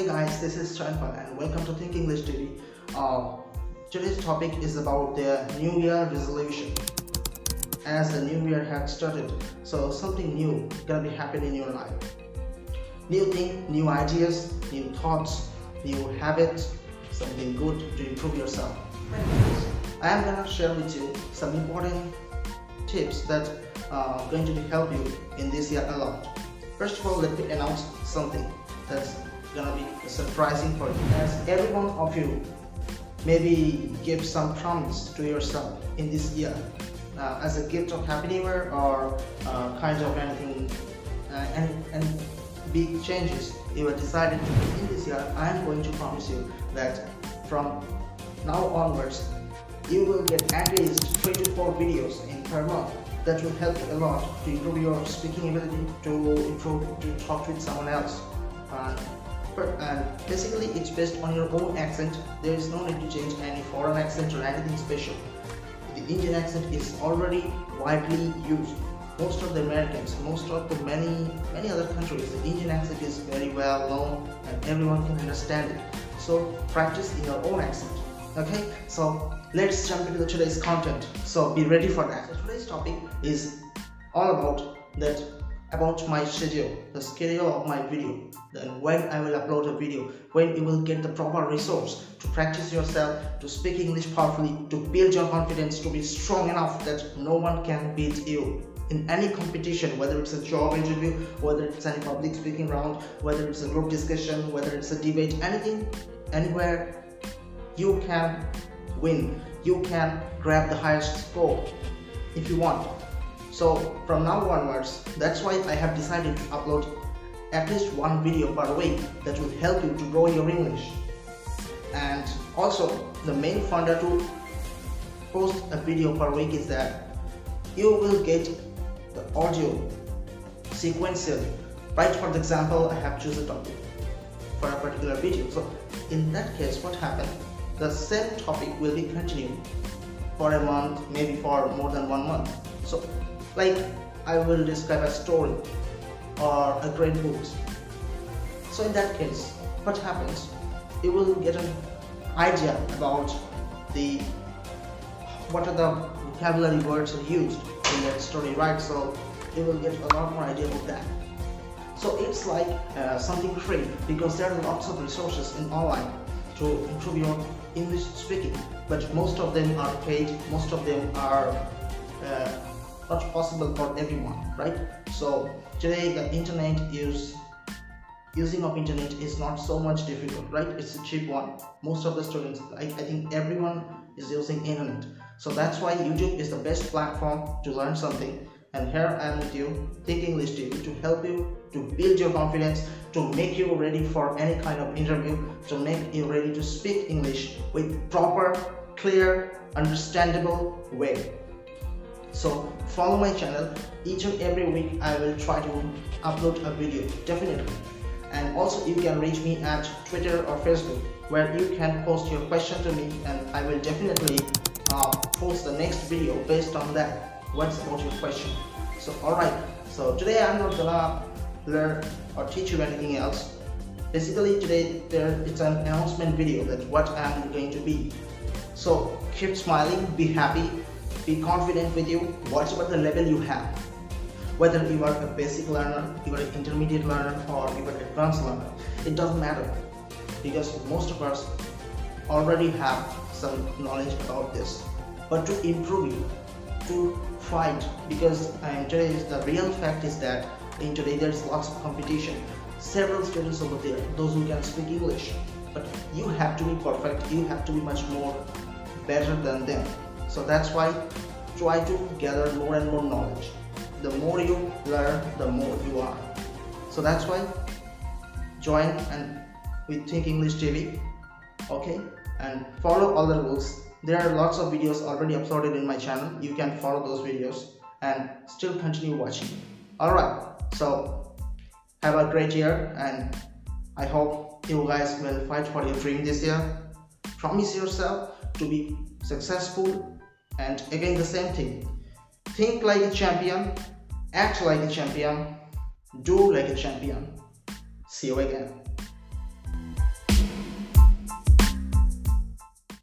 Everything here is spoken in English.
Hey guys, this is Chanpal and welcome to Think English TV. Uh, today's topic is about the New Year resolution. As the New Year has started, so something new gonna be happening in your life. New thing, new ideas, new thoughts, new habits, something good to improve yourself. I am gonna share with you some important tips that are going to help you in this year a lot. First of all, let me announce something that's gonna be surprising for you. As every one of you maybe give some promise to yourself in this year uh, as a gift of happy new year or uh, kind of anything uh, and, and big changes you have decided to do in this year i am going to promise you that from now onwards you will get at least three to four videos in per month that will help a lot to improve your speaking ability to improve to talk with someone else and uh, basically it's based on your own accent. There is no need to change any foreign accent or anything special. The indian accent is already widely used. Most of the americans most of the many many other countries the indian accent is very well known and everyone can understand it. So practice in your own accent. Okay? So let's jump into today's content. So be ready for that. So today's topic is all about that about my schedule the schedule of my video then when i will upload a video when you will get the proper resource to practice yourself to speak english powerfully to build your confidence to be strong enough that no one can beat you. In any competition whether it's a job interview whether it's any public speaking round whether it's a group discussion whether it's a debate anything anywhere you can win. You can grab the highest score if you want so from now onwards that's why i have decided to upload at least one video per week that will help you to grow your english. And also the main funder to post a video per week is that you will get the audio sequentially right for the example i have chosen a topic for a particular video. So in that case what happened? The same topic will be continued for a month maybe for more than one month. So like I will describe a story or a great book. So in that case, what happens? You will get an idea about the what are the vocabulary words are used in that story, right? So you will get a lot more idea about that. So it's like uh, something free because there are lots of resources in online to improve your English speaking, but most of them are paid, most of them are uh, not possible for everyone right? So today the internet is using of internet is not so much difficult right? It's a cheap one. Most of the students I, I think everyone is using internet. So that's why youtube is the best platform to learn something. And here I am with you, Think English TV, to help you to build your confidence, to make you ready for any kind of interview, to make you ready to speak English with proper, clear, understandable way so follow my channel. Each and every week i will try to upload a video. Definitely. And also you can reach me at twitter or facebook where you can post your question to me and i will definitely uh, post the next video based on that. What's about your question? So all right so today i'm not gonna learn or teach you anything else. Basically today there it's an announcement video that what i'm going to be. So keep smiling be happy be confident with you whatever the level you have. Whether you are a basic learner you are an intermediate learner or you are an advanced learner it doesn't matter. Because most of us already have some knowledge about this. But to improve you to fight because today the real fact is that in today there's lots of competition. Several students over there those who can speak english. But you have to be perfect you have to be much more better than them so that's why try to gather more and more knowledge. The more you learn the more you are. So that's why join and we think english tv okay? And follow all the rules. There are lots of videos already uploaded in my channel. You can follow those videos and still continue watching. All right so have a great year and i hope you guys will fight for your dream this year. Promise yourself to be successful and again the same thing. Think like a champion act like a champion do like a champion. See you again